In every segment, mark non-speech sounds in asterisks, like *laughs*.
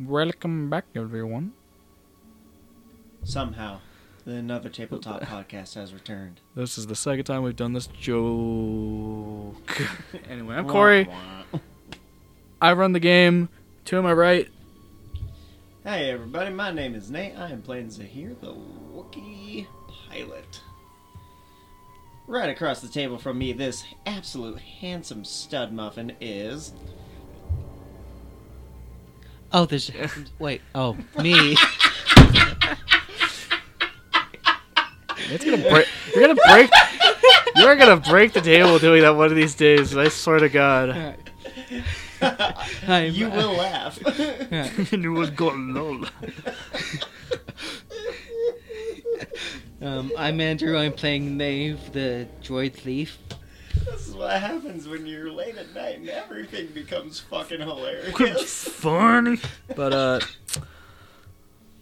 Welcome back, everyone. Somehow, another tabletop *laughs* podcast has returned. This is the second time we've done this joke. *laughs* anyway, I'm Corey. I run the game. To my right, Hey everybody, my name is Nate. I am playing Zahir, the Wookiee pilot. Right across the table from me, this absolute handsome stud muffin is. Oh, there's. Wait. Oh, me. *laughs* it's gonna break. You're gonna break. You're gonna break the table doing that one of these days. I swear to God. I'm, *laughs* *laughs* you will laugh. it was going lol. Um, I'm Andrew. I'm playing Nave, the droid thief. This is what happens when you're late at night and everything becomes fucking hilarious. funny. But uh,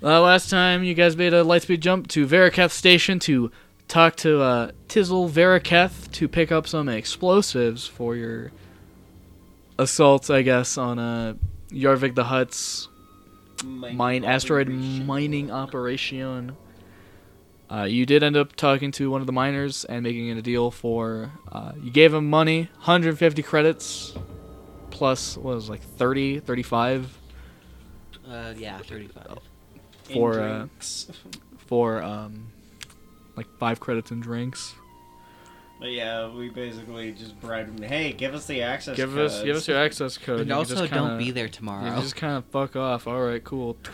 uh, last time you guys made a lightspeed jump to Veraketh Station to talk to uh, Tizzle Veraketh to pick up some explosives for your assault, I guess, on uh, Yarvik the Hutt's Mine mine asteroid mining operation. Uh, you did end up talking to one of the miners and making it a deal for. Uh, you gave him money, 150 credits, plus what was it, like 30, 35 Uh, yeah, 35. For uh, drinks. for um, like five credits in drinks. But yeah, we basically just bribed him. Hey, give us the access. Code. Give us give us your access code. And You can also, just don't be there You tomorrow. just kind of fuck off. All right, cool. *laughs*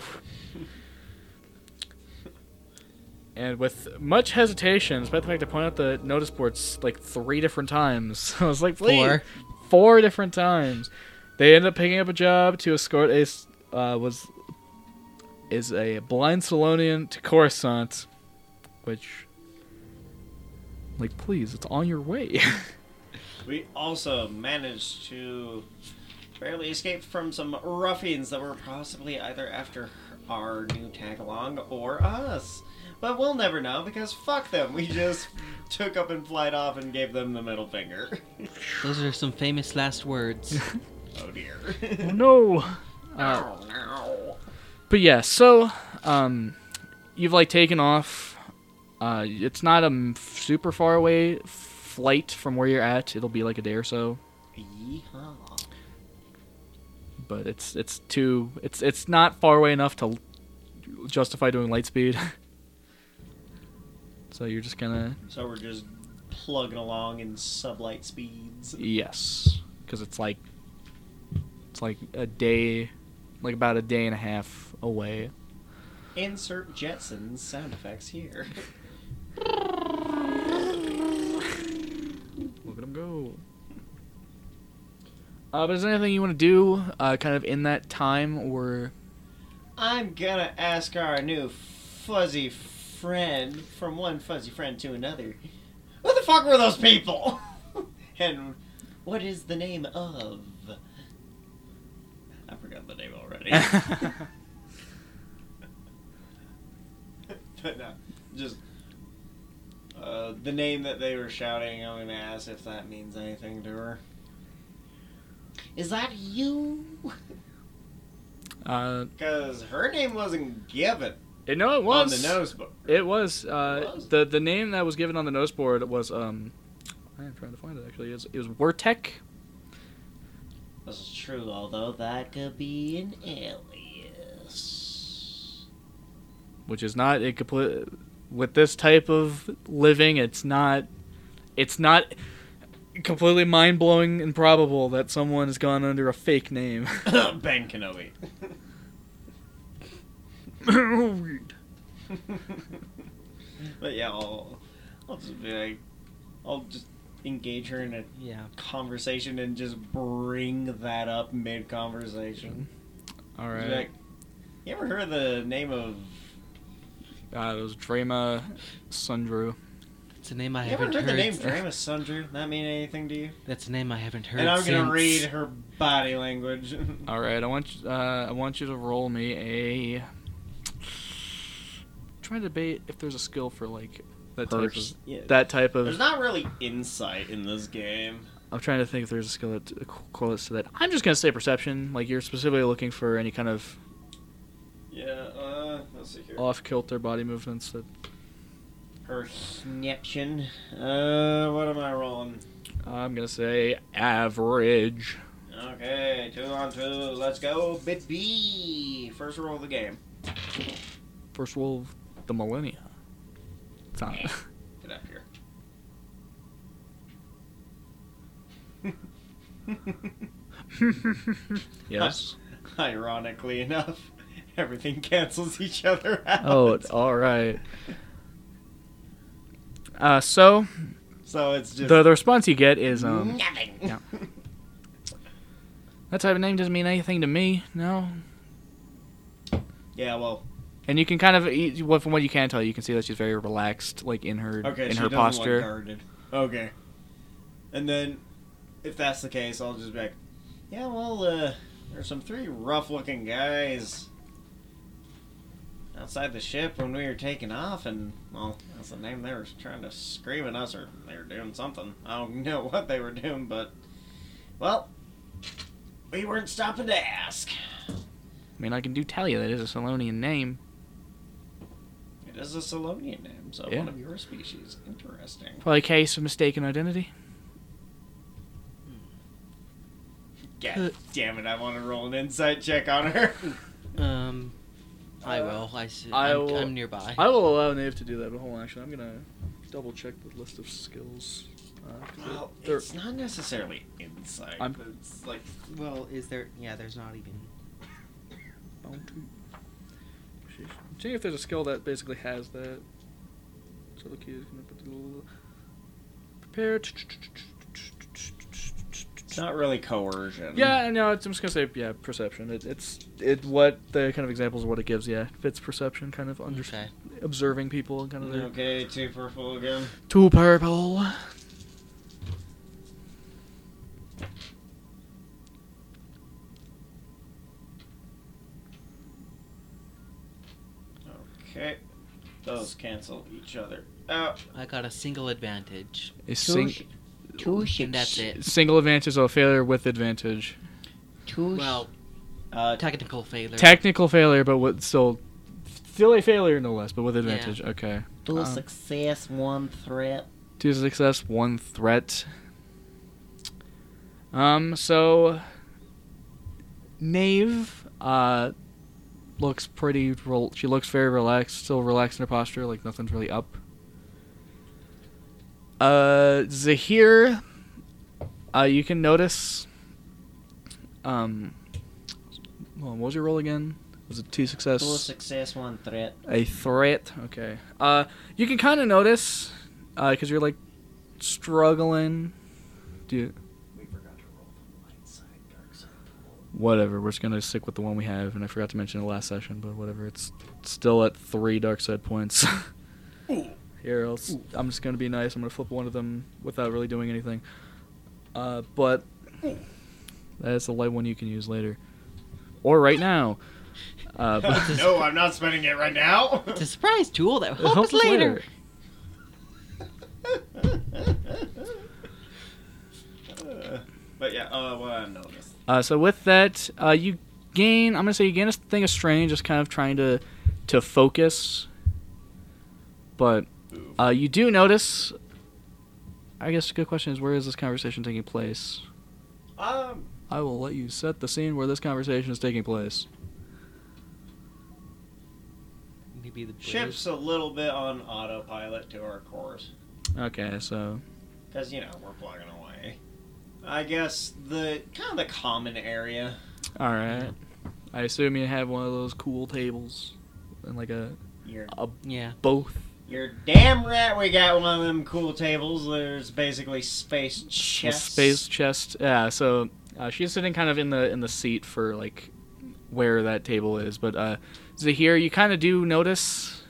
And with much hesitation, despite the fact I pointed out the notice boards like three different times, *laughs* I was like, please, Four. four different times. They ended up picking up a job to escort a uh, was is a blind Selonian to Coruscant, which, like, please, it's on your way. *laughs* We also managed to barely escape from some ruffians that were possibly either after our new tag along or us. But we'll never know because fuck them. We just took up and flied off and gave them the middle finger. Those are some famous last words. *laughs* oh dear. oh no. *laughs* Uh, Ow, ow. But yeah, so um, you've like taken off. Uh, it's not a m- super far away flight from where you're at. It'll be like a day or so, Yeehaw. but it's it's too it's it's not far away enough to justify doing light speed. *laughs* so you're just gonna So we're just plugging along in sublight speeds. yes, because it's like it's like a day, like about a day and a half away. Insert Jetsons sound effects here. Look at him go. Uh, but is there anything you want to do, uh, kind of in that time, or I'm gonna ask our new fuzzy friend from one fuzzy friend to another. Who the fuck were those people? *laughs* and what is the name of? I forgot the name already. *laughs* but no, just uh, the name that they were shouting. I'm gonna ask if that means anything to her. Is that you? uh, Because her name wasn't given it, no, it was on the nose book. It was, uh, It was? the the name that was given on the nose board was um, I'm trying to find it actually. It was, it was Wertek, This is true, although that could be an alias. which is not a complete with this type of living. It's not, it's not completely mind blowing and probable that someone has gone under a fake name. *laughs* ben Kenobi. *laughs* *laughs* but yeah, I'll, I'll just be like, I'll just engage her in a yeah. conversation and just bring that up mid conversation. All right. Like, you ever heard the name of? Uh, it was Drama Sundrew. It's a name I haven't heard. You ever haven't heard heard. the name *laughs* Dramus Sundrew? That mean anything to you? That's a name I haven't heard. and I'm gonna read her body language. *laughs* All right, I want you- uh, I want you to roll me a. trying to debate if there's a skill for like that type of yeah. that type of. There's not really insight in this game. I'm trying to think if there's a skill that correlates to that. I'm just gonna say perception. Like you're specifically looking for any kind of Yeah, uh, let's see here. off kilter body movements that Perception. Uh, what am I rolling? I'm gonna say average. Okay, two on two. Let's go. Bit B. First roll of the game. First roll of the millennia. It's not. *laughs* Get up here. *laughs* yes. Ironically enough, everything cancels each other out. Oh, all right. Uh, so so it's just the the response you get is um nothing. yeah. that type of name doesn't mean anything to me. No. Yeah, well, And you can kind of, well, from what you can tell, you can see that she's very relaxed, like in her okay, in her posture. Okay. And then, if that's the case, I'll just be like, yeah, well, uh, there's some three rough-looking guys outside the ship when we were taking off, and well, that's the name they were trying to scream at us, or they were doing something. I don't *laughs* know what they were doing, but well, we weren't stopping to ask. I mean, I can do tell you that is a Selonian name. It is a Selonian name, so Yeah. one of your species. Interesting. Probably a case of mistaken identity. God damn it! I want to roll an insight check on her. *laughs* Um, I Uh, will. I s- I I'm, will- I'm nearby. I will allow Nave to do that, but hold on, actually, I'm gonna double check the list of skills. Uh, 'cause Well, they're- it's not necessarily insight. I'm- It's like well, is there? Yeah, there's not even. Bounty. See if there's a skill that basically has that. So the key is gonna put the little prepare. it's not really coercion. Yeah, no, it's, I'm just gonna say yeah, perception. It, it's it what the kind of examples of what it gives. Yeah, fits perception, kind of under, Okay. observing people and kind of their Okay, two purple again. two purple. Okay, those cancel each other out. I got a single advantage, A sing- Two and that's it. single advantage or failure with advantage. Two Well, Uh, technical failure. Technical failure, but with still still a failure no less, but with advantage. Okay. two um, success, one threat. Two success, one threat. Um, so Nave, uh looks pretty rel- she looks very relaxed, still relaxed in her posture, like nothing's really up. Uh Zahir uh you can notice um on, what was your roll again? Was it two success? Two success, one threat. A threat. Okay. Uh, you can kind of notice, uh, because you're like struggling. Do you, whatever. We're just gonna stick with the one we have, and I forgot to mention the last session, but whatever. It's still at three dark side points. *laughs* Here, else I'll, s- I'm just gonna be nice. I'm gonna flip one of them without really doing anything. Uh, but that's the light one you can use later, or right now. *laughs* Uh, but no, I'm *laughs* not spending it right now. It's a surprise tool that it will help us later. Uh, but yeah, uh, what I noticed. Uh, so with that, uh, you gain. I'm gonna say you gain a thing of strain, just kind of trying to to focus. But uh, you do notice. I guess a good question is where is this conversation taking place? Um, I will let you set the scene where this conversation is taking place. Maybe the Blaze. ship's a little bit on autopilot to our course. Okay, so Because, you know, we're plugging away. I guess the kind of the common area. all right. I assume you have one of those cool tables, and like a You're, a Yeah. both you're damn right we got one of them cool tables. There's basically space chest. space chest. Yeah, so uh, she's sitting kind of in the in the seat for like where that table is. But uh, Zahir, you kind of do notice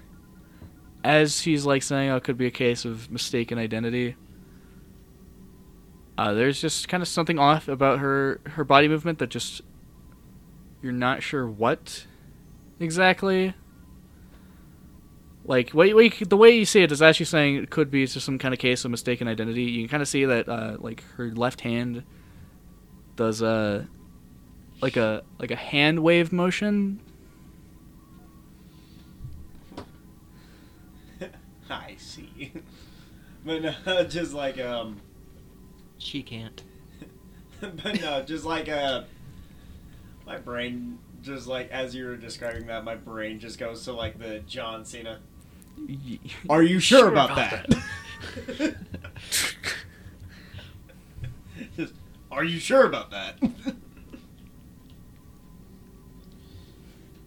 as she's like saying, "Oh, it could be a case of mistaken identity." Uh, there's just kind of something off about her her body movement that just you're not sure what exactly. Like what, what you, the way you see it is actually saying it could be just some kind of case of mistaken identity. You can kind of see that uh, like her left hand does a like a like a hand wave motion. *laughs* I see, *laughs* but *laughs* just like um she can't. *laughs* but no, just like uh, my brain just like as you were describing that, my brain just goes to like the John Cena. Are you sure, about, that? *laughs* just, are you sure about that?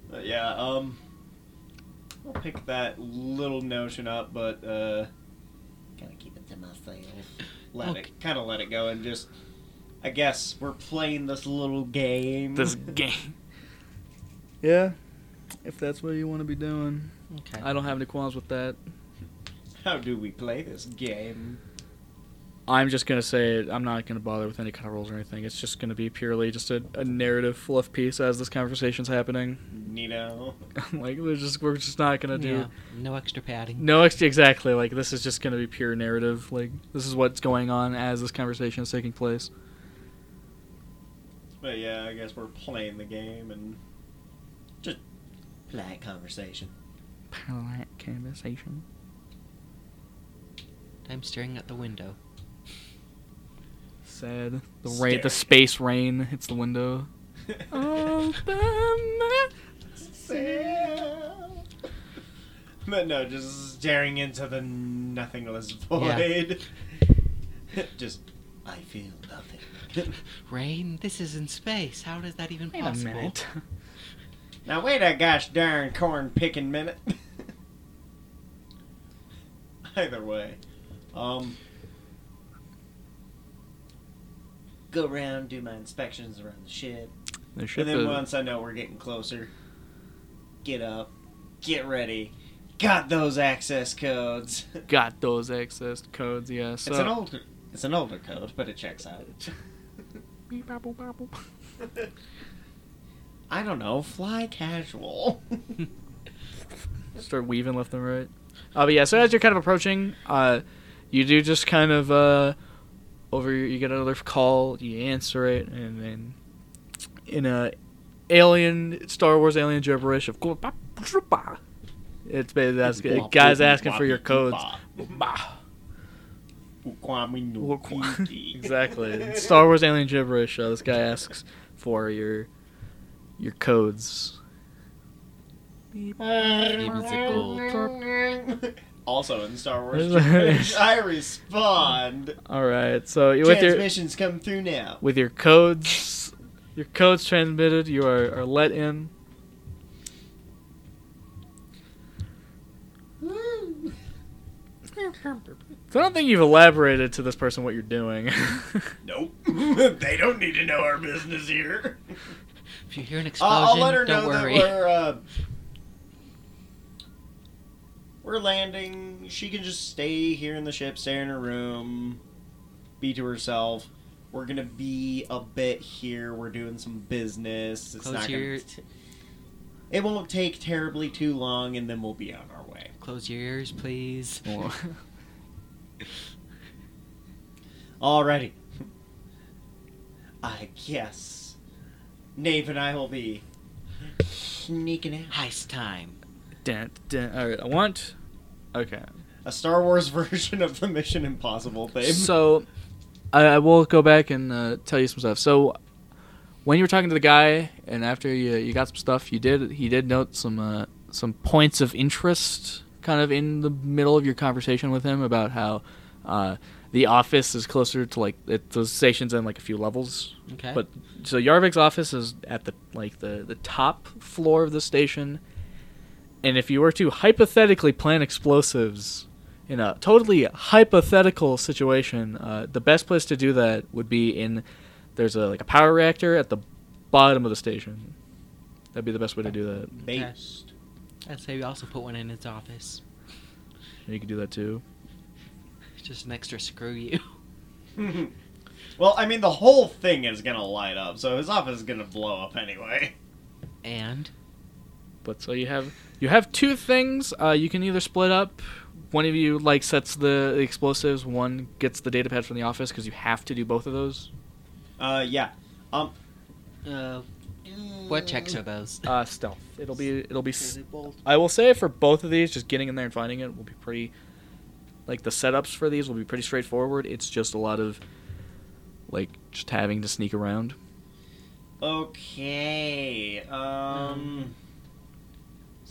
but yeah, um, I'll pick that little notion up, but uh, Gotta keep it to myself. Let Okay. it kind of let it go and just. I guess we're playing this little game. this game. *laughs* Yeah, if that's what you want to be doing, Okay. I don't have any qualms with that. How do we play this game? I'm just gonna say I'm not gonna bother with any kind of rules or anything. It's just gonna be purely just a, a narrative fluff piece as this conversation's happening. Nino. *laughs* like we're just we're just not gonna do Yeah, no extra padding. no ex- exactly like this is just gonna be pure narrative. Like this is what's going on as this conversation is taking place. But yeah, I guess we're playing the game and just polite conversation. Polite conversation. I'm staring at the window. Sad. The rain, the space rain hits the window. *laughs* Oh, but no, just staring into the nothingless Yeah. void. *laughs* just, I feel nothing. *laughs* Rain, this is in space. How is that even Wait a possible? minute. now wait a gosh darn corn picking minute. Either way, um, go around, do my inspections around the ship. And then once I know we're getting closer, get up, get ready. Got those access codes. *laughs* got those access codes. Yeah. So it's an older, it's an older code, but it checks out. Beep, babble, babble. *laughs* I don't know, fly casual. *laughs* start weaving left and right. Uh, but yeah, so as you're kind of approaching, uh, you do just kind of uh, over. You get another call, you answer it, and then in a alien Star Wars alien gibberish of course, it's basically asking, guys asking for your codes. exactly. It's Star Wars alien gibberish. Uh, this guy asks for your your codes. *laughs* Also in Star Wars, gibberish, I respond. All right, so you with your Transmissions come through now. with your codes your codes transmitted you are, are let in so i don't think you've elaborated to this person what you're doing *laughs* Nope. *laughs* they don't need to know our business here. If you hear an Uh, explosion, I'll let her don't know worry. that we're uh, we're landing. She can just stay here in the ship, stay in her room, be to herself. We're gonna be a bit here. We're doing some business. It's Close not your- gonna. T- it won't take terribly too long, and then we'll be on our way. Close your ears, please. *laughs* Alrighty. I guess Nave and I will be sneaking out. Heist time. dun, dun. all right i want okay A Star Wars *laughs* version of the Mission Impossible thing. so I, I will go back and uh, tell you some stuff so when you were talking to the guy and after you, you got some stuff you did he did note some uh, some points of interest kind of in the middle of your conversation with him about how uh, the office is closer to like it, the station's in like a few levels Okay. but so Yarvik's office is at the like the the top floor of the station and if you were to hypothetically plant explosives in a totally hypothetical situation uh, the best place to do that would be in there's a like a power reactor at the bottom of the station that'd be the best way to do that Based. I'd say we also put one in his office. you could do that too Just an extra screw you. *laughs* well, I mean, the whole thing is gonna light up, so his office is gonna blow up anyway. And But so you have you have two things. Uh, you can either split up. One of you like sets the explosives. One gets the data pad from the office because you have to do both of those. Uh, yeah. Um, uh, What checks are those? Uh, stealth. It'll be it'll be. s- it? I will say for both of these, just getting in there and finding it will be pretty. Like the setups for these will be pretty straightforward. It's just a lot of, like, just having to sneak around. Okay. Um.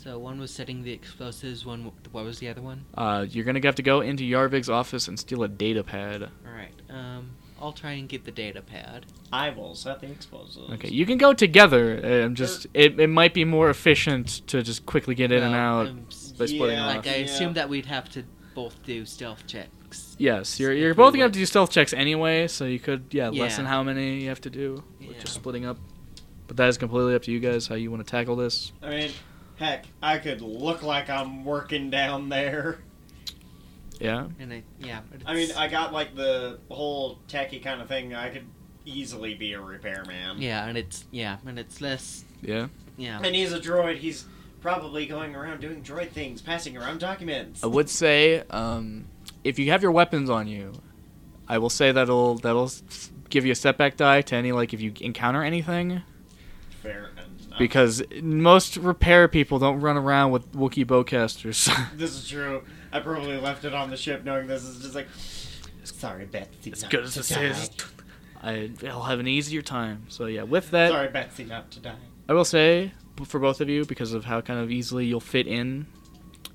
So one was setting the explosives. One, what was the other one? Uh, you're gonna have to go into Yarvik's office and steal a data pad. All right. Um, I'll try and get the data pad. I will set the explosives. Okay, you can go together. Um, just it, it might be more efficient to just quickly get in and out um, s- by splitting yeah. off. like I Yeah. assumed that we'd have to both do stealth checks. Yes, you're you're we both gonna have to do stealth checks anyway, so you could yeah, Yeah. lessen how many you have to do with Yeah. just splitting up. But that is completely up to you guys how you want to tackle this. I mean, heck, I could look like I'm working down there. Yeah. And I, yeah. but I mean, I got like the whole techie kind of thing. I could easily be a repairman. Yeah, and it's yeah, and it's less. Yeah. Yeah. And he's a droid. He's probably going around doing droid things, passing around documents. I would say um, if you have your weapons on you, I will say that'll that'll give you a setback die to any like if you encounter anything Fair enough. Because most repair people don't run around with Wookiee bowcasters. *laughs* This is true. I probably left it on the ship knowing this is just like. Sorry, Betsy. as good as this is, I'll have an easier time. So yeah, with that, Sorry, Betsy, not to die. I will say for both of you because of how kind of easily you'll fit in,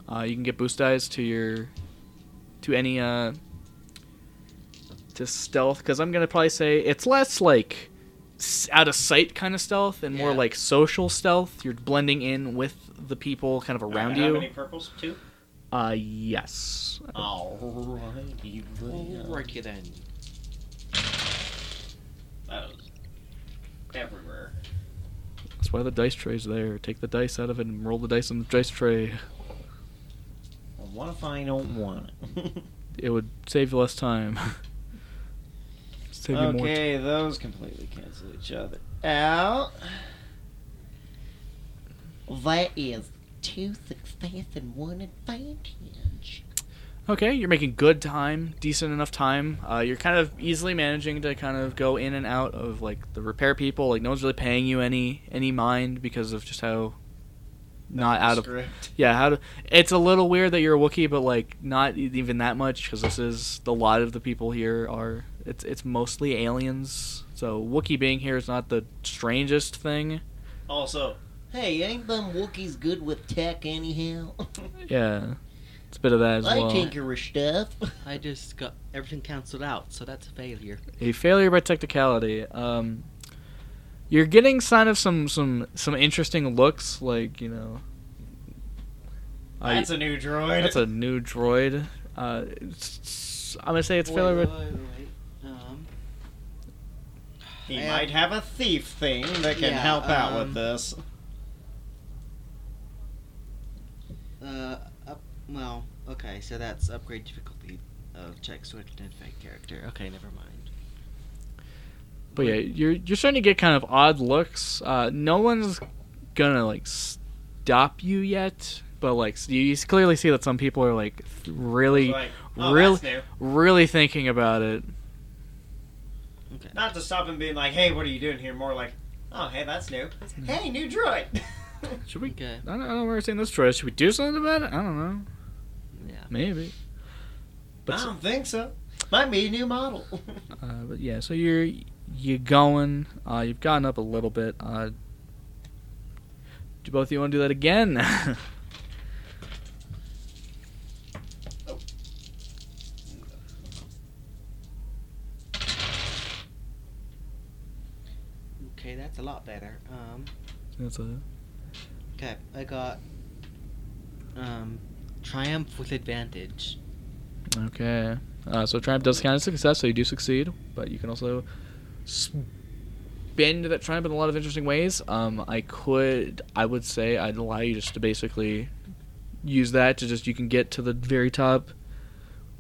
uh, you can get boost dice to your to any uh to stealth because I'm gonna probably say it's less like out of sight kind of stealth and more like social stealth. You're blending in with the people kind of around How you. many purples? Two. Uh, yes. Alrighty. then. Alrighty then. That was everywhere. That's why the dice tray's there. Take the dice out of it and roll the dice on the dice tray. Well, what if I don't want it? *laughs* It would save you less time. *laughs* save you more. T- okay, those completely cancel each other out. That is two success and one advantage. Okay, you're making good time, decent enough time. Uh, you're kind of easily managing to kind of go in and out of like the repair people. Like no one's really paying you any any mind because of just how not out of yeah how to. It's a little weird that you're a Wookiee, but like not even that much because this is the lot of the people here are. It's it's mostly aliens. So Wookiee being here is not the strangest thing. Also, Hey, ain't them Wookiees good with tech anyhow? *laughs* Yeah, it's a bit of that as I well. tinker stuff. I just got everything cancelled out, so that's a failure. A failure by technicality. Um, you're getting kind of some some some interesting looks, like you know. that's a new droid. that's a new droid. Uh, it's, I'm gonna say it's failure. Wait, by- wait, wait. Um, he I might have a thief thing that can Yeah, help out um, with this. uh, up, well, okay, so that's upgrade difficulty of checks to identify character. Okay, never mind. But yeah, you're you're starting to get kind of odd looks. Uh, no one's gonna like stop you yet, but like you, you clearly see that some people are like th- really, Like, oh, really, really thinking about it. Okay. Not to stop him being like, "Hey, what are you doing here?" More like, "Oh, hey, that's new. Hey, new droid." *laughs* Should we? Okay. I don't, I don't know where we're seeing this choice. Should we do something about it? I don't know. Yeah. Maybe. But I s- don't think so. Might be a new model. *laughs* Uh, but yeah, so you're you're going. Uh, you've gotten up a little bit. Uh, do both of you want to do that again? *laughs* Okay, that's a lot better. Um, That's okay, I got um, triumph with advantage. okay. Uh, so triumph does count as success, so you do succeed, but you can also spend that triumph in a lot of interesting ways. Um, I could, I would say, I'd allow you just to basically use that to just you can get to the very top,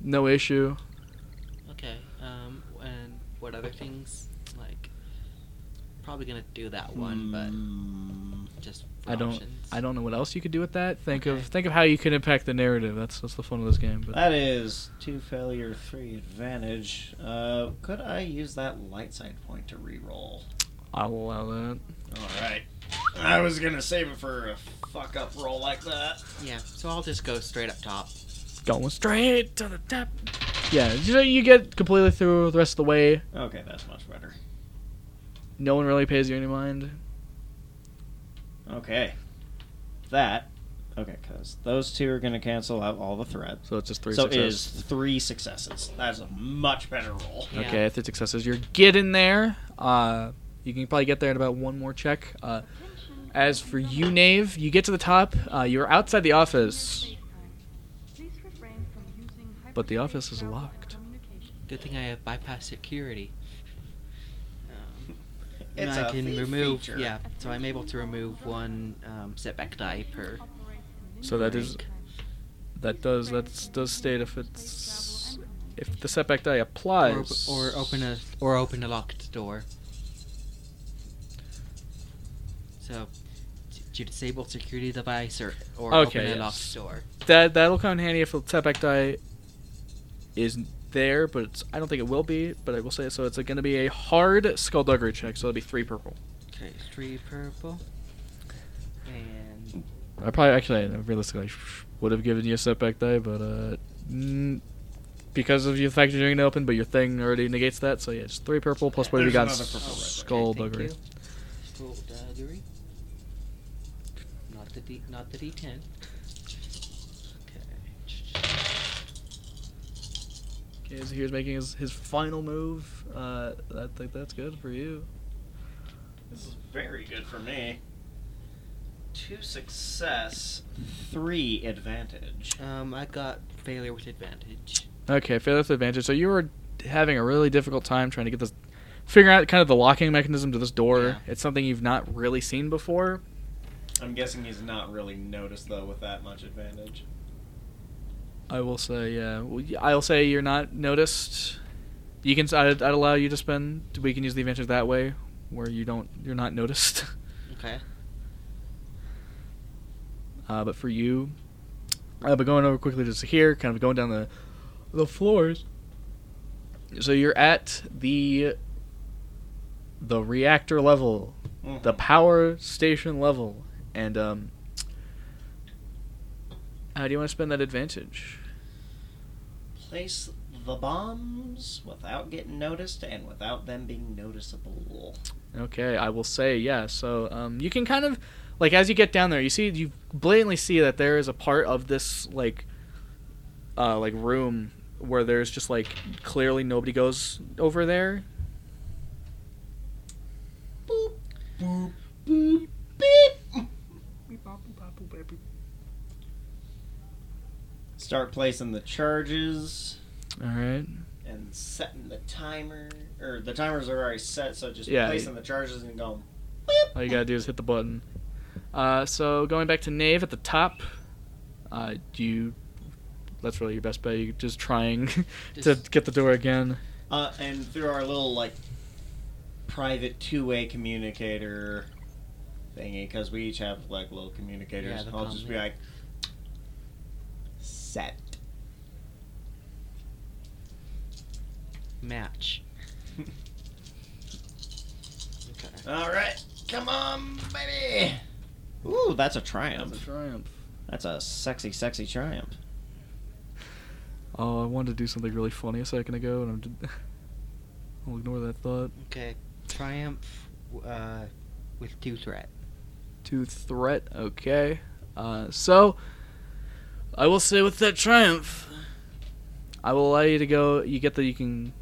no issue. Okay. Um, and what other things? Like, probably gonna do that one, but just for I don't. options. I don't know what else you could do with that. Think of think of how you can impact the narrative. That's that's the fun of this game. But that is two failure, three advantage. Uh, could I use that light side point to re-roll? I'll allow that. All right. I was gonna save it for a fuck up roll like that. Yeah, so I'll just go straight up top. Going straight to the top. Yeah, you, you get completely through the rest of the way. Okay, that's much better. No one really pays you any mind. Okay. That. Okay, because those two are gonna cancel out all the threats. So it's just three so successes. is three successes. That is a much better roll. Yeah. Okay, three successes. You're getting there. Uh, you can probably get there in about one more check. Uh, as for you, Nave, you get to the top. Uh, you're outside the office, but the office is locked. Good thing I have bypass security. And It's I a can fe- remove. feature. Yeah, so I'm able to remove one um, setback die per. So that is rank. that does that does state if it's if the setback die Or, applies or open a or open a locked door. So, d- do you disable security device or or Okay, open a yes. locked door? that that'll come in handy if the setback die isn't there, but it's, I don't think it will be. But I will say so. It's going to be a hard skullduggery check, so it'll be three purple. Okay, three purple. And I probably actually realistically would have given you a setback die, but uh, because of the fact you're doing it open, but your thing already negates that. So yeah, it's three purple plus what have you got? There's another purple right. Skullduggery. Okay. Skullduggery. Not the D, not the D10. Okay. Okay, so here's making his, his final move. Uh, I think that's good for you. This is very good for me. Two success, three advantage. Um, I got failure with advantage. Okay, failure with advantage. So you were having a really difficult time trying to get this, figuring out kind of the locking mechanism to this door. Yeah. It's something you've not really seen before. I'm guessing he's not really noticed though with that much advantage. I will say, yeah. I'll say you're not noticed. You can. I'd, I'd allow you to spend. We can use the advantage that way, where you don't. You're not noticed. *laughs* Okay. Uh, but for you, uh, but going over quickly just here, kind of going down the the floors. So you're at the the reactor level, the Mhm. power station level, and um, how do you want to spend that advantage? Place the bombs without getting noticed and without them being noticeable. Okay, I will say yeah. So um, you can kind of like as you get down there, you see you blatantly see that there is a part of this like uh, like room where there's just like clearly nobody goes over there. Boop, boop, boop, beep. Start placing the charges All right. and setting the timer. Or the timers are already set, so just Yeah. placing the charges and going. All you gotta do is hit the button. Uh, so going back to Nave at the top, uh, do you? That's really your best bet. You just trying *laughs* to get the door again. Uh, and through our little like private two-way communicator thingy, because we each have like little communicators. Yeah, I'll just be like, set. Match. Okay. All right, come on, baby. Ooh, that's a triumph. triumph. That's a sexy, sexy triumph. Oh, I wanted to do something really funny a second ago, and I'm. Just, *laughs* I'll ignore that thought. Okay. Triumph uh, with two threat. To threat, okay. Uh, so, I will say with that triumph, I will allow you to go. You get the you can,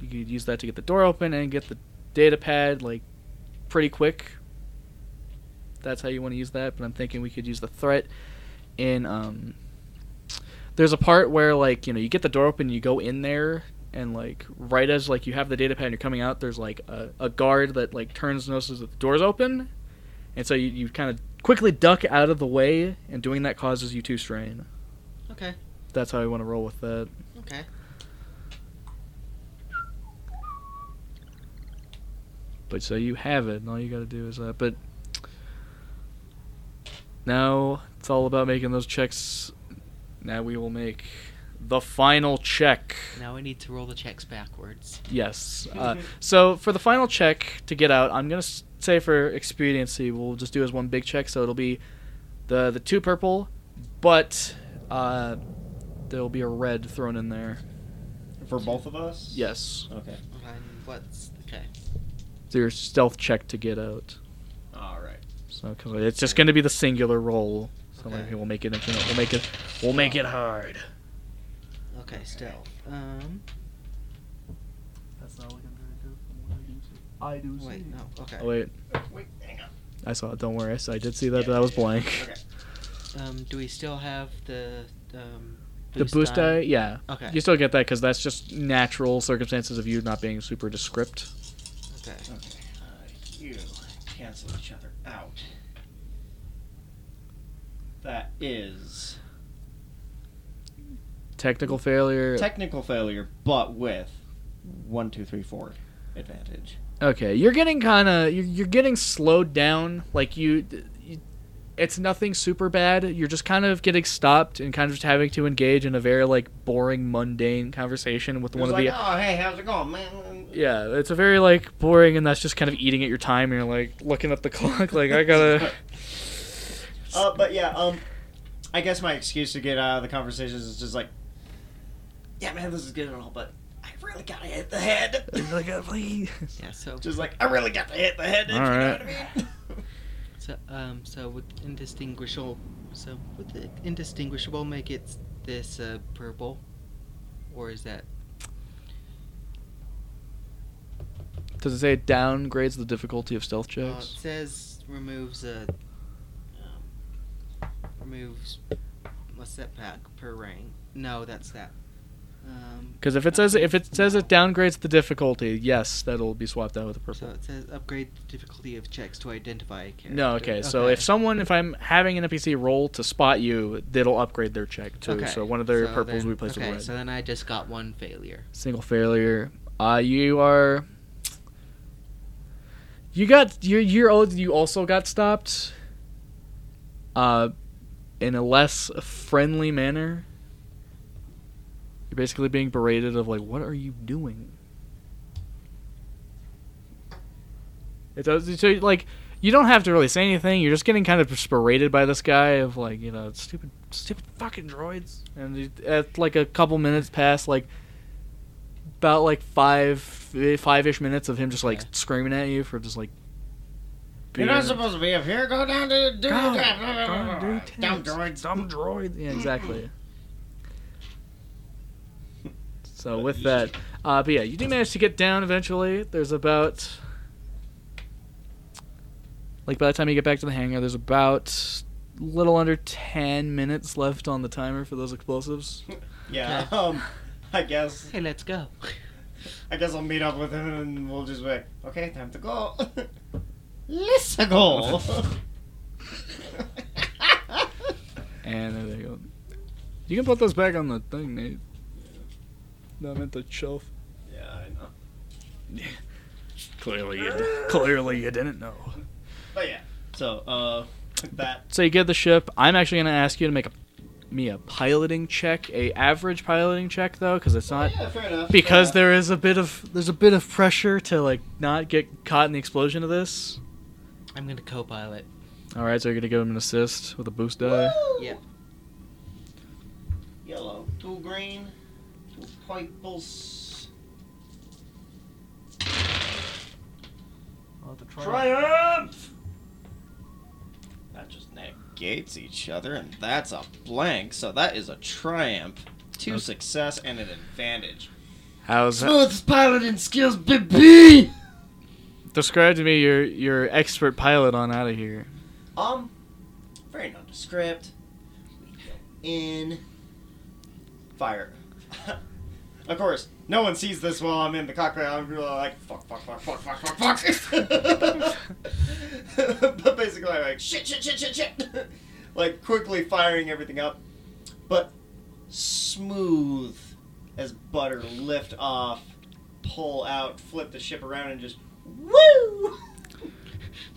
you can use that to get the door open and get the data pad like pretty quick. That's how you want to use that. But I'm thinking we could use the threat in um. There's a part where like you know you get the door open, you go in there, and like right as like you have the data pad and you're coming out, there's like a, a guard that like turns notices that the door's open, and so you, you kind of quickly duck out of the way, and doing that causes you to strain. Okay. That's how I want to roll with that. Okay. But so you have it, and all you got to do is that. But now it's all about making those checks. Now we will make the final check. Now we need to roll the checks backwards. Yes. *laughs* Uh, so for the final check to get out, I'm gonna s- say for expediency, we'll just do as one big check. So it'll be the the two purple, but uh, there'll be a red thrown in there. For both of us? Yes. Okay. And what's okay? So your stealth check to get out. Alright. So 'cause it's just gonna be the singular roll. So Okay. maybe we'll make it. We'll make it. We'll make it hard. Okay, stealth. Um. That's not looking very good from what I do see. I Wait, no. Okay. Oh wait, Wait, hang on. I saw it. Don't worry. I did see that. Yeah, that was blank. Okay. Um, do we still have the um? The boost die, yeah. Okay. You still get that because that's just natural circumstances of you not being super descript. Okay. Okay. Uh, you cancel each other out. That is Technical failure. technical failure, but with one, two, three, four advantage. Okay, you're getting kind of you're, you're getting slowed down. Like you, you, it's nothing super bad. You're just kind of getting stopped and kind of just having to engage in a very like boring, mundane conversation with one It's of the. oh, hey, how's it going, man? Yeah, it's a very like boring, and that's just kind of eating at your time. And you're like looking at the *laughs* clock, like I gotta. *laughs* Uh, but yeah, um, I guess my excuse to get out of the conversations is just like, yeah, man, this is good and all, but really gotta hit the head. *laughs* like, uh, please. Yeah. So. just like I really got to hit the head. If you know Alright. what I mean. *laughs* So um. So with indistinguishable. So would the indistinguishable make it this uh purple, or is that Does it say it downgrades the difficulty of stealth Uh, it says removes a um, removes a setback per rank. No, that's that. Um, Because if it says if it says it downgrades the difficulty, yes, that'll be swapped out with a purple. so it says upgrade the difficulty of checks to identify a character. No, okay. So if someone, if I'm having an NPC roll to spot you, that'll upgrade their check too. Okay, So one of their so purples then- we okay, with red. so then I just got one failure. Single failure. Uh, you are. You got you're you're old. You also got stopped. Uh, in a less friendly manner. You're basically being berated of like, what are you doing? It does so like you don't have to really say anything. You're just getting kind of berated by this guy of like you know stupid stupid fucking droids. And at like a couple minutes past like about like five five ish minutes of him just like Yeah. screaming at you for just like. You're not supposed to be up here. Go down to do Go, crap. go do Down, tents. droids. Dumb droid. Yeah, exactly. So with that, uh, but yeah, you do manage to get down eventually. There's about, like by the time you get back to the hangar, there's about little under ten minutes left on the timer for those explosives. *laughs* Yeah. Um, I guess. Hey, let's go. I guess I'll meet up with him and we'll just wait. okay, time to go. *laughs* Let's go. *laughs* And there they go. You can put those back on the thing, Nate. No, I meant the shelf. yeah, I know. *laughs* Clearly, you di- clearly you didn't know. But yeah. So, uh, that. So you get the ship. I'm actually gonna ask you to make a me a piloting check, a average piloting check though, because it's not yeah, fair enough. because Uh, there is a bit of there's a bit of pressure to like not get caught in the explosion of this. I'm gonna co-pilot. All right, so you're gonna give him an assist with a boost die. Woo! Yep. Yellow, two green, two purples. Triumph! That just negates each other, and that's a blank, so that is a triumph. Two Okay. success and an advantage. How's that? Smooth piloting skills, baby. Describe to me your your expert pilot on out of here. Um, very nondescript. We go in. Fire. *laughs* of course, no one sees this while I'm in the cockpit. I'm really like, fuck, fuck, fuck, fuck, fuck, fuck, fuck. *laughs* but basically, I'm like, shit, shit, shit, shit, shit. *laughs* like, quickly firing everything up. But smooth as butter, lift off, pull out, flip the ship around, and just, woo! *laughs*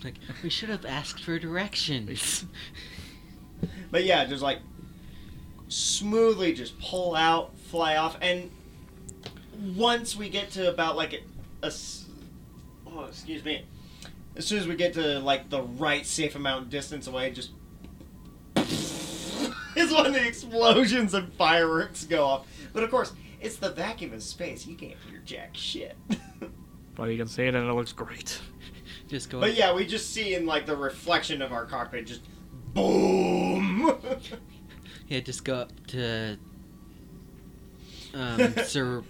Like we should have asked for directions. But yeah, just like smoothly just pull out, fly off, and once we get to about like a, oh, excuse me, as soon as we get to like the right safe amount distance away, just *laughs* is when the explosions and fireworks go off. But of course, it's the vacuum of space. You can't hear jack shit. *laughs* But you can see it and it looks great. *laughs* Just go. but yeah, we just see in like the reflection of our cockpit just boom. Yeah, just go up to um, Sir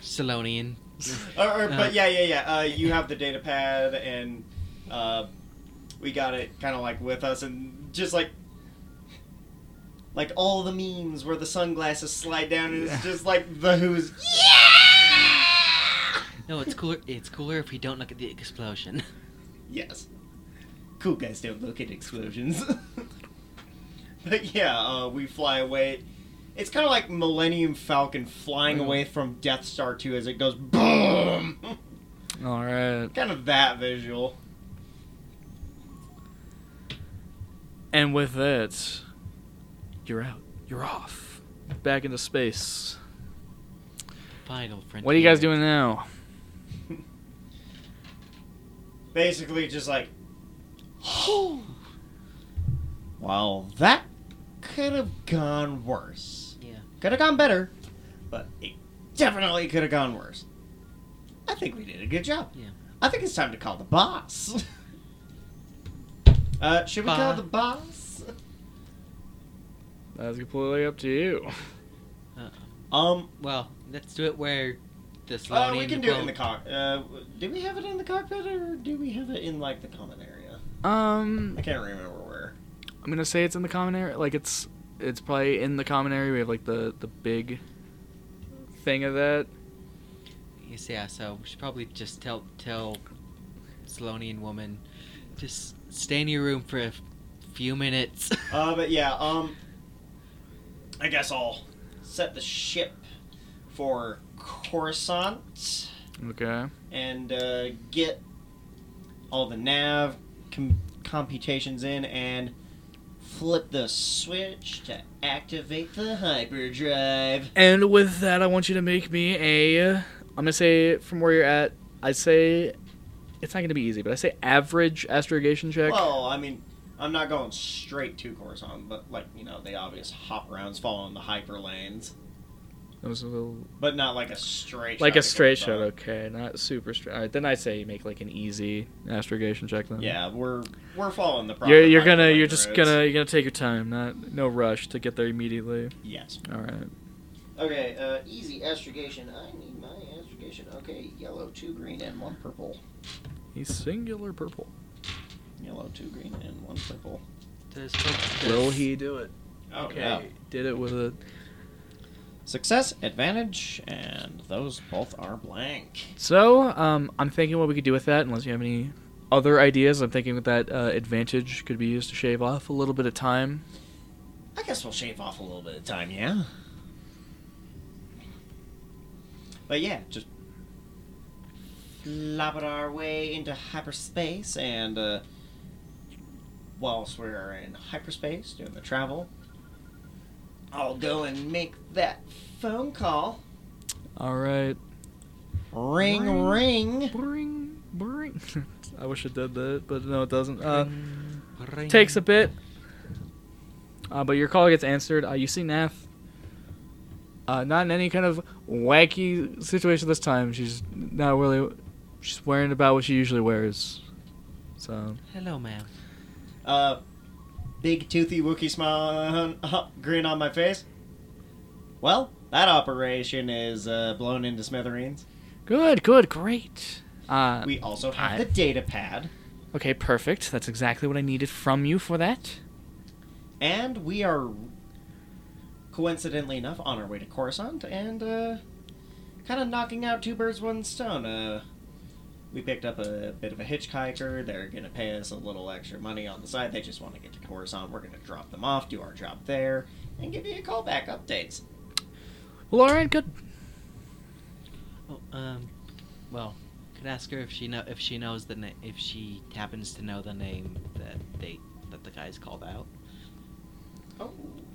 Selonian. *laughs* or, or, Uh, but yeah, yeah, yeah. Uh, you have the data pad, and uh, we got it kind of like with us, and just like like all the memes where the sunglasses slide down, and it's just like the Who's. Yeah. No, it's cooler. It's cooler if we don't look at the explosion. Yes. Cool guys don't look at explosions. *laughs* but yeah, uh, we fly away. It's kind of like Millennium Falcon flying away from Death Star 2 as it goes boom. All right. kind of that visual. And with that, you're out. You're off. Back into space. Final frontier. What are you guys doing now? *laughs* Basically, just like, *gasps* well, that could have gone worse. Yeah. Could have gone better, but it definitely could have gone worse. I think we did a good job. Yeah. I think it's time to call the boss. *laughs* uh, should we call the boss? That's completely up to you. Um, Well, let's do it where the uh, Selonian. we can do it in the boat- cock. Uh, do we have it in the cockpit or do we have it in like the common area? Um, I can't remember where. I'm gonna say it's in the common area. Like it's, it's probably in the common area. We have like the the big thing of that. Yes, yeah. So we should probably just tell tell Selonian woman, just stay in your room for a few minutes. *laughs* Uh, but yeah, um, I guess I'll set the ship for Coruscant Okay. and uh, get all the nav com- computations in and flip the switch to activate the hyperdrive. And with that, I want you to make me a. I'm gonna say from where you're at. I'd say it's not gonna be easy, but I say average astrogation check. Well, I mean, I'm not going straight to Coruscant, but like you know, the obvious hop rounds following the hyper lanes, That was a little, but not like a straight. like shot a straight shot. Okay, not super straight. All right, then I'd say you make like an easy astrogation check then. Yeah, we're we're following the. Proper You're you're gonna you're just roads. gonna you're gonna take your time, not no rush to get there immediately. Yes. All right. Okay, uh, easy astrogation. I need my astrogation. Okay, yellow, two green, and one purple. He's singular purple. Yellow, two green, and one purple. Does- does- Will he do it? Okay. Did it with a Success, advantage, and those both are blank. So, um, I'm thinking what we could do with that, unless you have any other ideas. I'm thinking that uh, advantage could be used to shave off a little bit of time. I guess we'll shave off a little bit of time, yeah? But yeah, just flop it our way into hyperspace, and uh, whilst we're in hyperspace doing the travel, I'll go and make that phone call. All right. Ring, ring. Bring, bring. *laughs* I wish it did that, but no, it doesn't. Uh, Ring, ring. takes a bit. Uh, but your call gets answered. Uh, you see Nath. Uh, not in any kind of wacky situation this time. She's not really. She's wearing about what she usually wears. So. Hello, ma'am. Uh, big toothy Wookiee smile, *laughs* uh, grin on my face. Well, that operation is uh, blown into smithereens. Good, good, great. Uh, We also have I- the data pad, okay, perfect. That's exactly what I needed from you for that. and we are, coincidentally enough, on our way to Coruscant, and uh, kind of knocking out two birds, one stone. Uh, we picked up a bit of a hitchhiker. They're gonna pay us a little extra money on the side. They just want to get to Coruscant. We're gonna drop them off, do our job there, and give you a callback updates. Well, all right, good. Oh, um, well, could ask her if she know if she knows the na- if she happens to know the name that they that the guys called out. Oh,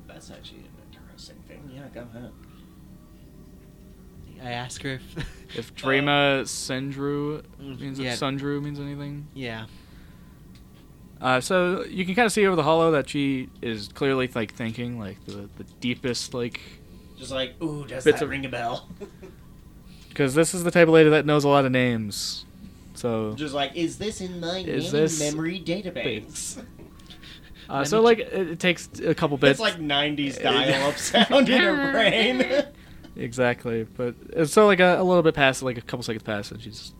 that's actually an interesting thing. Yeah, go ahead. I ask her if. *laughs* If *laughs* Drema Sendru Mm, means yeah. Sundru means anything. yeah. Uh, so you can kind of see over the hollow that she is clearly like thinking like the the deepest like Just like, ooh, does Bits that of- ring a bell? *laughs* because this is the type of lady that knows a lot of names. So Just like, Is this in my Is name this- memory database? uh, so like it, it takes a couple bits. It's like 90s dial-up sound in her brain. Exactly, but it's so like a, a little bit past, like a couple seconds past, and she's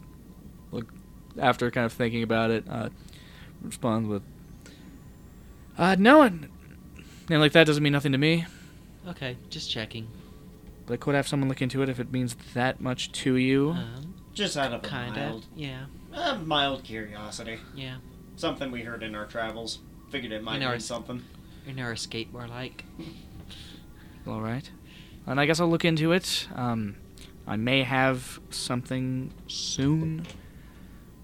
like after kind of thinking about it, uh, responds with, "Uh, no, and and like that doesn't mean nothing to me. Okay, just checking. But I could have someone look into it if it means that much to you. Um, Just out of a kinda. Yeah. uh, mild curiosity. Yeah. Something we heard in our travels. Figured it might In our- mean something. In our escape, more like. All right, and I guess I'll look into it. Um, I may have something soon.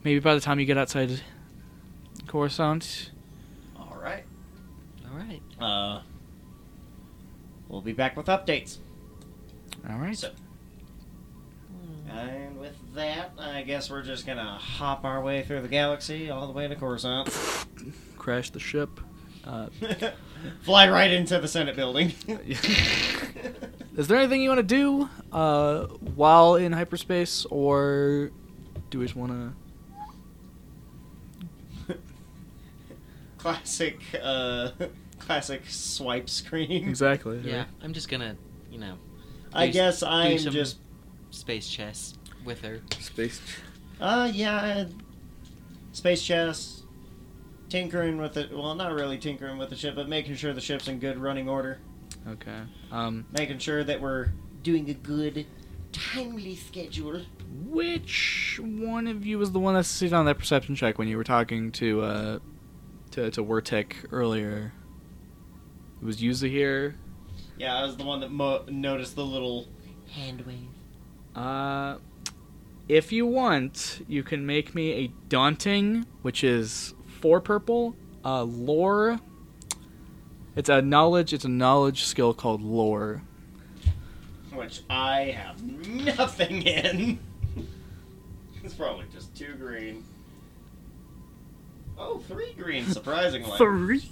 Maybe by the time you get outside Coruscant. All right. All right. Uh, we'll be back with updates. All right. So, and with that, I guess we're just gonna hop our way through the galaxy all the way to Coruscant. *sighs* Crash the ship. Uh, *laughs* Fly right into the Senate building. *laughs* Is there anything you want to do uh, while in hyperspace, or do we just want to? *laughs* classic, uh, classic swipe screen. Exactly. Yeah, I'm just gonna, you know, I guess I'm some- just, space chess with her. Space. uh, yeah, space chess, tinkering with it. Well, not really tinkering with the ship, but making sure the ship's in good running order, Okay. Um, making sure that we're Doing a good, timely schedule. which one of you was the one that succeeded on that perception check when you were talking to uh, to to Wertek earlier? It was Yuza here. Yeah, I was the one that mo- noticed the little. Hand wave. Uh, if you want, you can make me a daunting, which is four purple. Uh, lore. It's a knowledge. It's a knowledge skill called lore. Which I have nothing in. *laughs* it's probably just two green. Oh, three green, surprisingly. Three.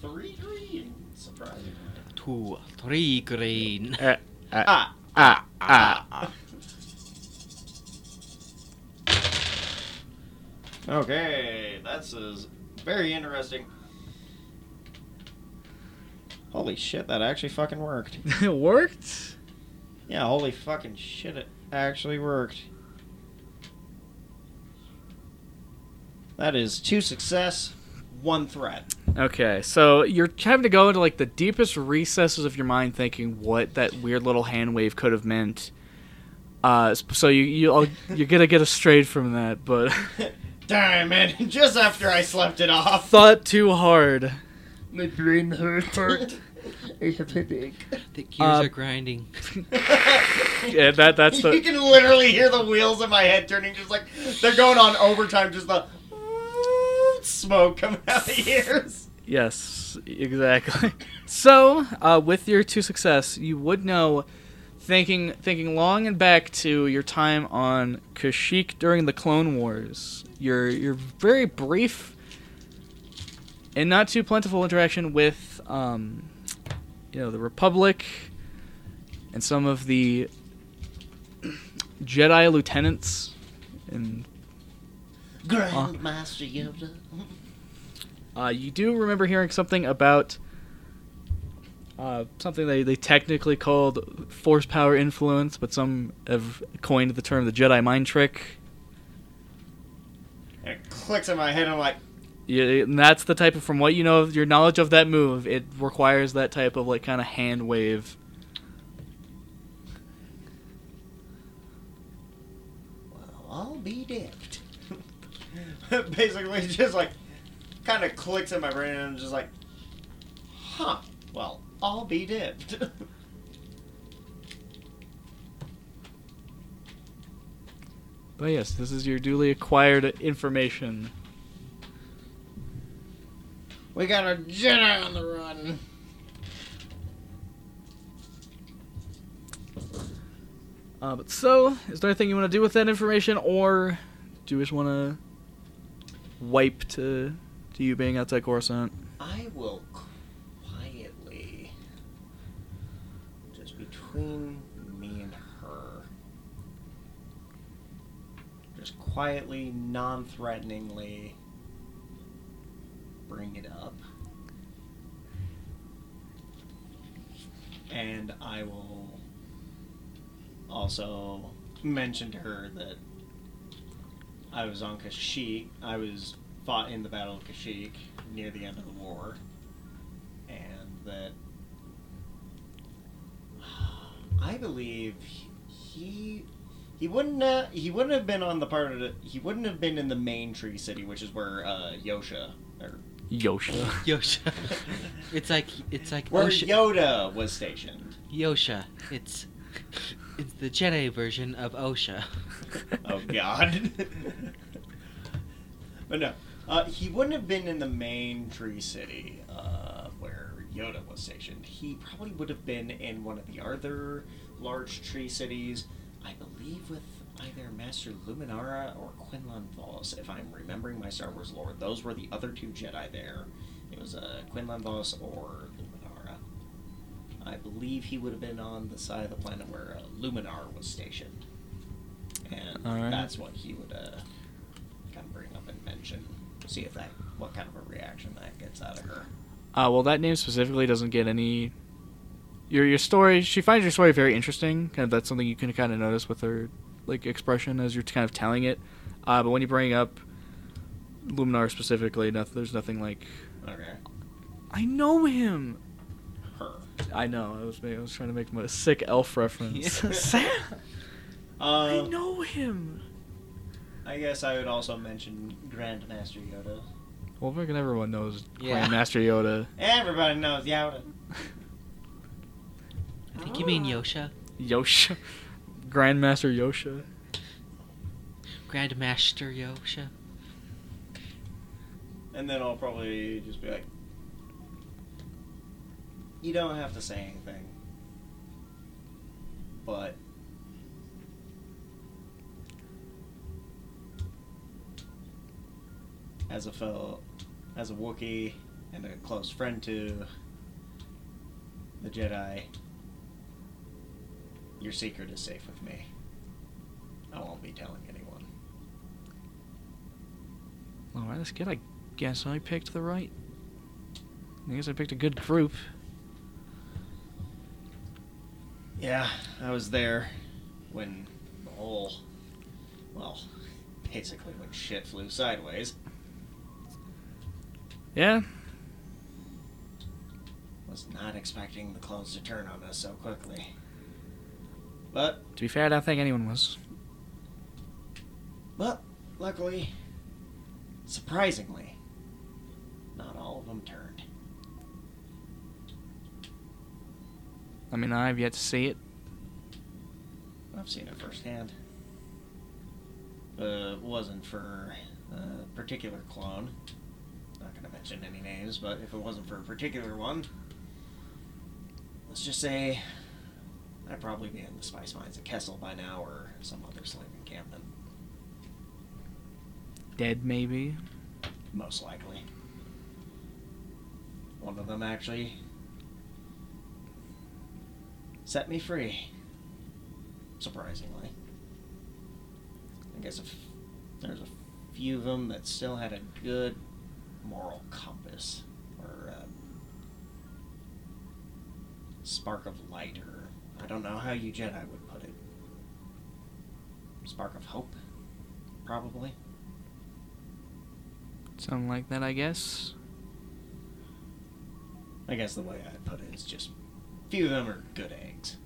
Three green, surprisingly. Two, three green. Uh, uh, Ah, ah, ah. ah. Okay, that's is very interesting. Holy shit, that actually fucking worked. *laughs* it worked. Yeah, holy fucking shit, it actually worked. That is two success, one threat. Okay, so you're having to go into like the deepest recesses of your mind, thinking what that weird little hand wave could have meant. Uh, so you you you're gonna get strayed from that, but *laughs* Damn it, *laughs* just after I slept it off. thought too hard. My brain hurt. *laughs* I have headache. The gears Uh, are grinding. *laughs* Yeah, that that's you the can literally hear the wheels in my head turning, just like they're going on overtime. Just the smoke coming out of the ears. yes, exactly. So uh, with your two success, you would know, thinking thinking long and back to your time on Kashyyyk during the Clone Wars. Your your very brief and not too plentiful interaction with um, you know the Republic and some of the *clears throat* Jedi lieutenants and Grandmaster Yoda. Uh, you do remember hearing something about uh, something they, they technically called force power influence, but some have coined the term the Jedi mind trick. And it clicks in my head. And I'm like, Yeah, and that's the type of, from what you know of your knowledge of that move, it requires that type of like kind of hand wave. Well, I'll be dipped. *laughs* basically just like kind of clicks in my brain, and I'm just like, huh. Well, I'll be dipped. *laughs* but yes, this is your duly acquired information. We got a Jedi on the run. Uh, but so, is there anything you want to do with that information, or do you just want to wipe to to you being outside Coruscant? I will between me and her, just quietly, non threateningly bring it up. And I will also mention to her that I was on Kashyyyk. I was fought in the Battle of Kashyyyk near the end of the war, and that I believe he he wouldn't uh, he wouldn't have been on the part of the, he wouldn't have been in the main Tree City, which is where uh, Yosha or Yosha. *laughs* Yosha. *laughs* it's like it's like where Osha- Yoda was stationed. Yosha. It's it's the Jedi version of Osha. oh God. *laughs* but no, uh, he wouldn't have been in the main Tree City where Yoda was stationed. He probably would have been in one of the other large tree cities. I believe with either Master Luminara or Quinlan Vos, if I'm remembering my Star Wars lore. Those were the other two Jedi there. It was uh, Quinlan Vos or Luminara. I believe he would have been on the side of the planet where uh, Luminar was stationed. And Alright. that's what he would uh, kind of bring up and mention. See if that, what kind of a reaction that gets out of her. Uh, well, that name specifically doesn't get any. Your your story. She finds your story very interesting. Kind of that's something you can kind of notice with her like expression as you're kind of telling it. Uh, but when you bring up Luminar specifically, nothing, there's nothing like Okay. I know him. Her. I know. I was I was trying to make a sick elf reference. *laughs* *laughs* Sam. I Uh, know him. I guess I would also mention Grandmaster Yoda. Well, fucking everyone knows Yeah. Grandmaster Yoda. Everybody knows Yoda. I think you mean Yosha. Yosha. Grandmaster Yosha. Grandmaster Yosha. And then I'll probably just be like, you don't have to say anything. But as a fellow, as a Wookiee and a close friend to the Jedi, your secret is safe with me. I won't be telling anyone. Alright, that's good. I guess I picked the right. I guess I picked a good group. Yeah, I was there when the whole, well, basically when shit flew sideways. Yeah, Was not expecting the clones to turn on us so quickly. But, to be fair, I don't think anyone was. but, luckily, surprisingly, not all of them turned. I mean, I've yet to see it. I've seen it firsthand. Uh, it wasn't for a particular clone. Mention any names, but if it wasn't for a particular one, let's just say I'd probably be in the spice mines at Kessel by now or some other slave encampment. Dead, maybe. Most likely. One of them actually set me free. Surprisingly. I guess if there's a few of them that still had a good moral compass or a spark of light or I don't know how you Jedi would put it. Spark of hope, probably. Something like that, I guess. I guess the way I put it is just few of them are good eggs.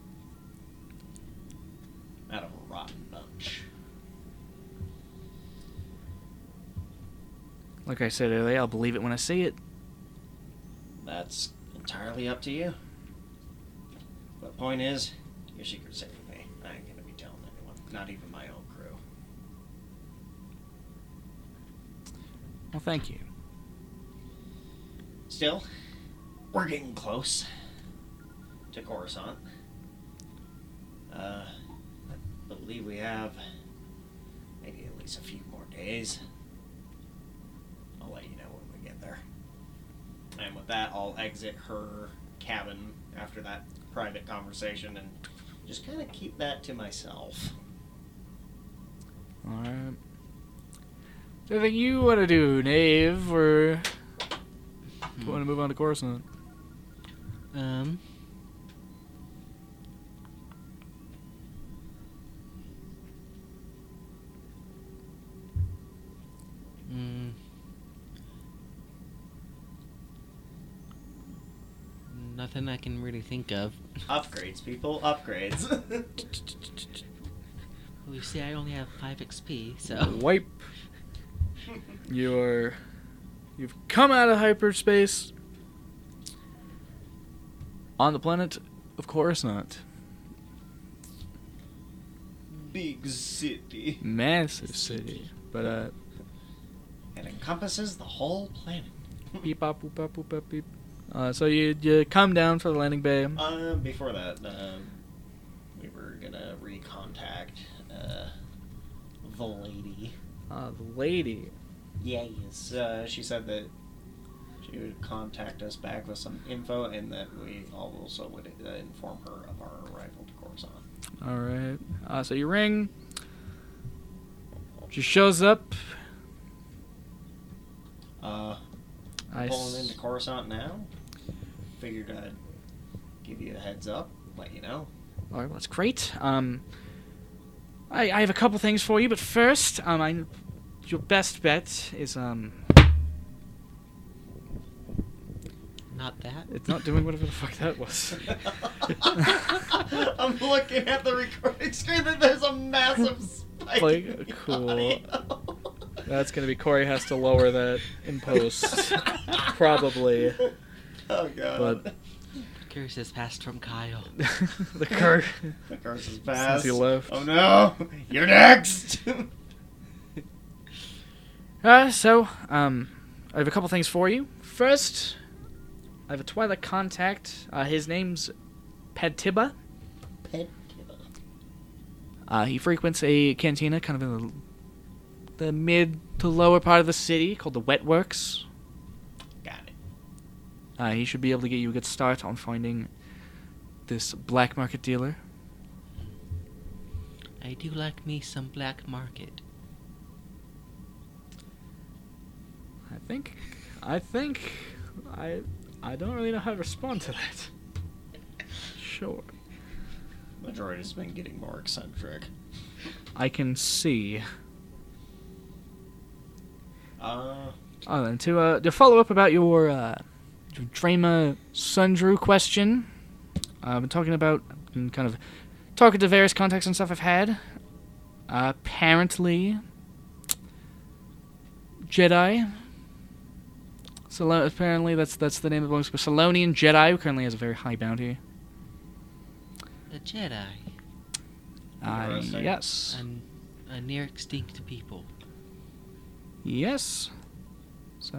Out of a rotten bunch. Like I said earlier, I'll believe it when I see it. That's entirely up to you. But point is, your secret's safe with me. I ain't gonna be telling anyone, not even my own crew. Well, thank you. Still, we're getting close to Coruscant. Uh, I believe we have maybe at least a few more days. And with that, I'll exit her cabin after that private conversation and just kind of keep that to myself. Alright. So I think you want to do, Nave, or do you want to move on to Coruscant? Um. Mm. Nothing I can really think of. Upgrades, people, upgrades. *laughs* Well, you see, I only have 5 XP, so. Wipe. You're. You've come out of hyperspace on the planet of course not. Big city. Massive city. But, uh, It encompasses the whole planet. beep, bop, boop, bop, boop, bop, beep. Uh, so you, you come down for the landing bay. Uh, before that, um, we were gonna recontact uh, the lady. Uh, the lady. Yes. Uh, she said that she would contact us back with some info, and that we also would uh, inform her of our arrival to Coruscant. Alright. Uh, so you ring. She shows up. Uh, I pulling s- into Coruscant now. Figured I'd give you a heads up, let you know. All right, well, that's great. Um, I, I have a couple things for you, but first, um, I, your best bet is um, Not that. it's not doing whatever the fuck that was. *laughs* I'm looking at the recording screen and there's a massive *laughs* spike. Like, in the cool. audio. That's gonna be Corey has to lower that in post, probably. Oh god. But- Curse has passed from Kyle. *laughs* the cur. the curse is passed. Since he left. Oh no! You're next! *laughs* Uh, so um, I have a couple things for you. First, I have a Twi'lek contact. Uh, his name's Padtiba. Pet Uh, he frequents a cantina kind of in the, the mid to lower part of the city called the Wetworks. Got it. Uh, he should be able to get you a good start on finding this black market dealer. I do like me some black market. I think, I think, I, I don't really know how to respond to that. Sure, The droid has been getting more eccentric. I can see. Uh, Oh, and to uh, to follow up about your uh, your Drama Sundrew question, uh, I've been talking about and kind of talking to various contacts and stuff I've had. Uh, apparently, Jedi. Salo- apparently, that's that's the name of the most Selonian Jedi who currently has a very high bounty. A Jedi. Uh, yes, And a near extinct people. Yes. So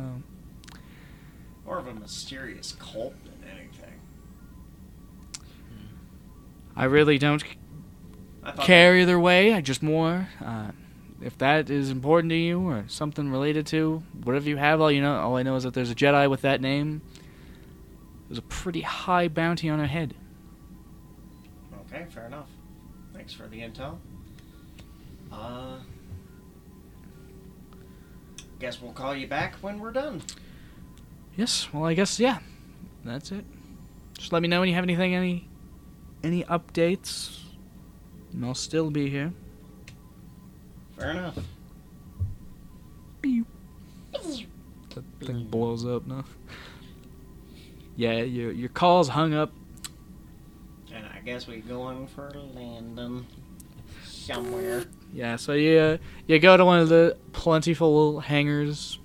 more of a mysterious cult than anything. I really don't care either way. I just more, uh, if that is important to you or something related to whatever you have. All you know, all I know is that there's a Jedi with that name. There's a pretty high bounty on her head. Okay, fair enough. Thanks for the intel. Uh, guess we'll call you back when we're done. Yes. Well, I guess yeah. That's it. Just let me know when you have anything, any, any updates, and I'll still be here. Fair enough. That thing blows up now. Yeah, your your call's hung up. And I guess we going for landing somewhere. Yeah, so you uh, you go to one of the plentiful hangars.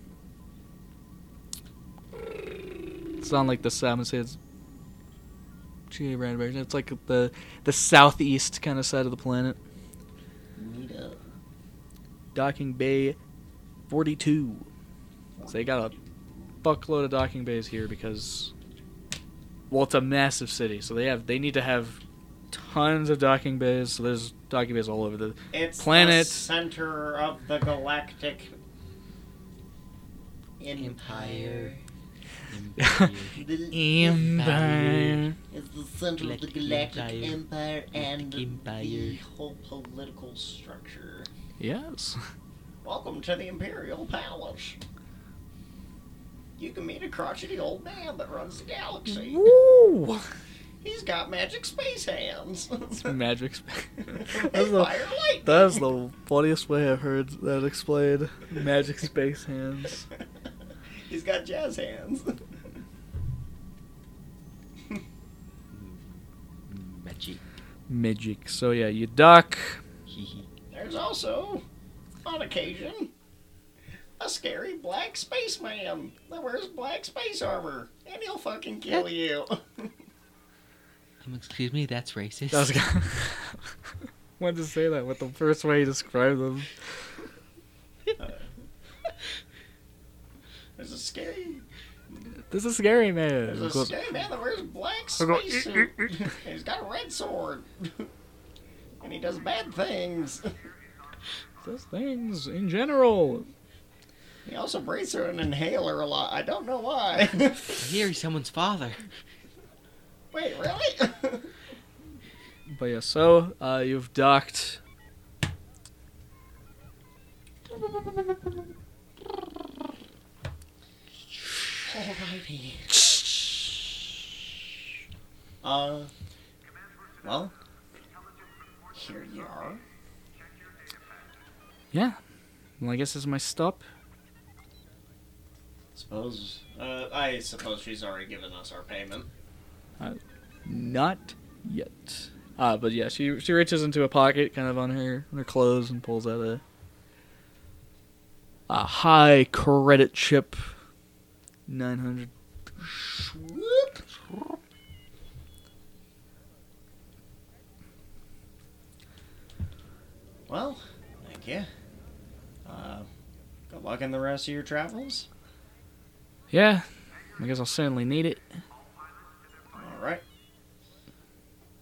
It's on like the. Say it's Gee, Radberg. It's like the the southeast kind of side of the planet. Docking Bay, forty-two. So they got a fuckload of docking bays here because, well, it's a massive city, so they have they need to have tons of docking bays. So there's docking bays all over the. It's Planet. the center of the galactic Empire. The Empire. is the center of the Galactic galactic empire. empire and the whole political structure. Yes. Welcome to the Imperial Palace. You can meet a crotchety old man that runs the galaxy. Woo! He's got magic space hands. Magic. sp- they *laughs* That's the, that's the funniest way I've heard that explained. Magic space hands. *laughs* He's got jazz hands. *laughs* Magic. Magic. So yeah, you duck. There's also, on occasion, a scary black spaceman that wears black space armor, and he'll fucking kill you. Excuse me, that's racist. That was wanted to say that with the first way you described them. This is scary, This is scary man. there's a Goes- scary man that wears black I spacesuit. *laughs* He's got a red sword, and he does bad things. Those things in general. He also breathes through an inhaler a lot. I don't know why. I hear he's someone's father. *laughs* Wait, really? *laughs* But yeah, so uh, you've docked. Alrighty. Uh, well, here you are. Yeah. Well, I guess this is my stop. Suppose, uh, I suppose she's already given us our payment. Not yet. Uh, but yeah, she she reaches into a pocket, kind of on her on her clothes, and pulls out a a high credit chip, nine hundred. Well, thank you. Uh, good luck in the rest of your travels. Yeah, I guess I'll certainly need it. Alright.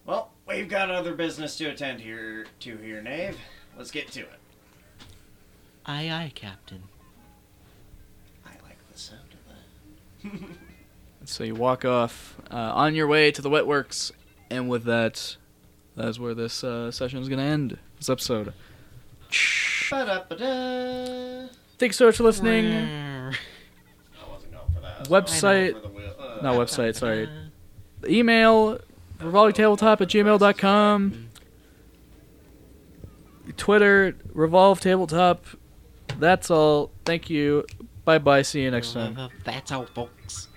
Well, we've got other business to attend here to here, Nave. Let's get to it. Aye, aye, Captain. I like the sound of that. *laughs* So you walk off uh, on your way to the wet works, and with that, that's where this uh, session is going to end. This episode. Ba-da-ba-da. Thanks so much for listening. I wasn't going for that. I Website- going for the wheel- uh, Not website, sorry. *laughs* Email revolvingtabletop at gmail.com. Twitter, revolve tabletop. That's all. Thank you. Bye bye. See you next time. That's all, folks.